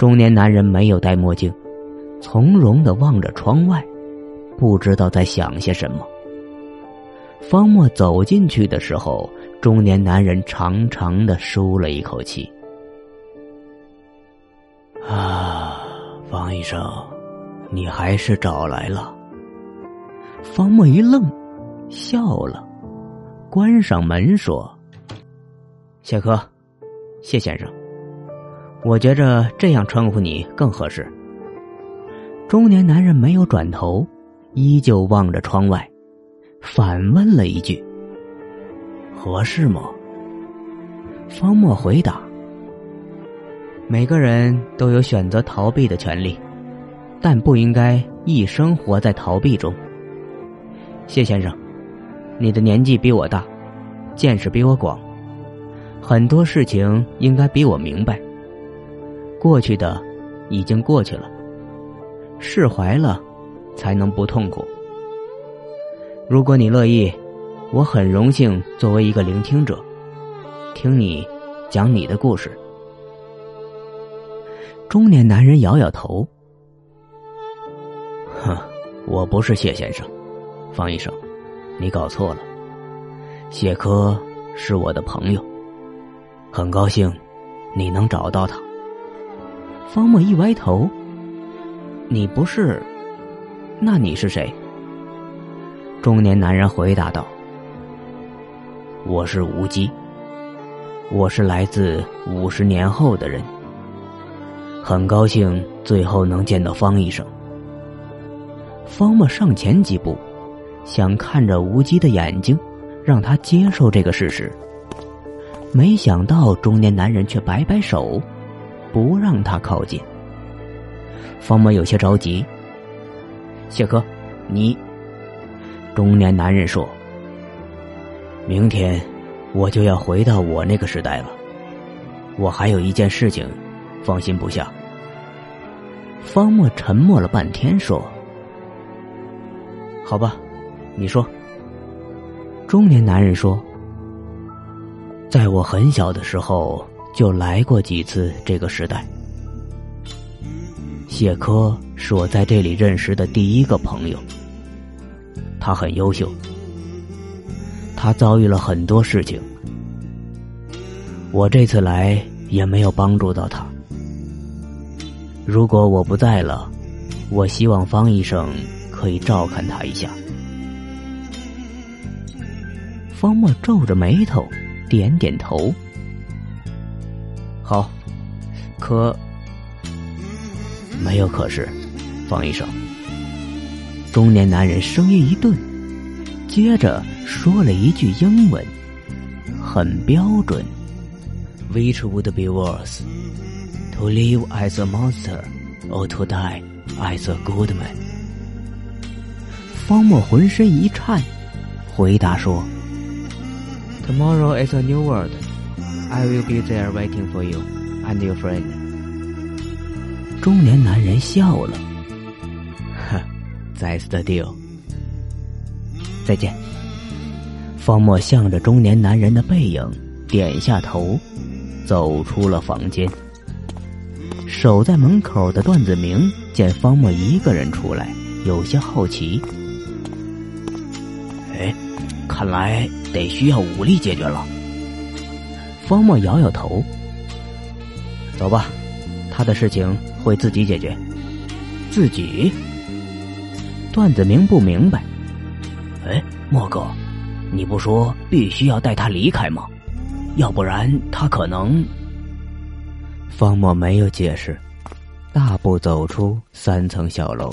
中年男人没有戴墨镜，从容的望着窗外，不知道在想些什么。方墨走进去的时候，中年男人长长的舒了一口气。啊，方医生，你还是找来了。方墨一愣，笑了，关上门说：“谢科，谢先生，我觉着这样称呼你更合适。”中年男人没有转头，依旧望着窗外，反问了一句：“合适吗？”方墨回答。每个人都有选择逃避的权利，但不应该一生活在逃避中。谢先生，你的年纪比我大，见识比我广，很多事情应该比我明白。过去的已经过去了，释怀了，才能不痛苦。如果你乐意，我很荣幸作为一个聆听者，听你讲你的故事。中年男人摇摇头：“哼，我不是谢先生，方医生，你搞错了。谢科是我的朋友，很高兴你能找到他。”方墨一歪头：“你不是？那你是谁？”中年男人回答道：“我是无机，我是来自五十年后的人。”很高兴最后能见到方医生。方墨上前几步，想看着无机的眼睛，让他接受这个事实。没想到中年男人却摆摆手，不让他靠近。方墨有些着急。谢科，你。中年男人说：“明天我就要回到我那个时代了。我还有一件事情。”放心不下。方墨沉默了半天，说：“好吧，你说。”中年男人说：“在我很小的时候就来过几次这个时代。谢科是我在这里认识的第一个朋友。他很优秀，他遭遇了很多事情，我这次来也没有帮助到他。”如果我不在了，我希望方医生可以照看他一下。方墨皱着眉头，点点头。好，可没有可是，方医生。中年男人声音一顿，接着说了一句英文，很标准：“Which would be worse？” To live as a monster, or to die as a good man。方墨浑身一颤，回答说：“Tomorrow is a new world. I will be there waiting for you and your friend。”中年男人笑了，哼，That's the deal。再见。方墨向着中年男人的背影点下头，走出了房间。守在门口的段子明见方墨一个人出来，有些好奇。哎，看来得需要武力解决了。方墨摇摇头。走吧，他的事情会自己解决。自己？段子明不明白。哎，莫哥，你不说必须要带他离开吗？要不然他可能……方墨没有解释，大步走出三层小楼。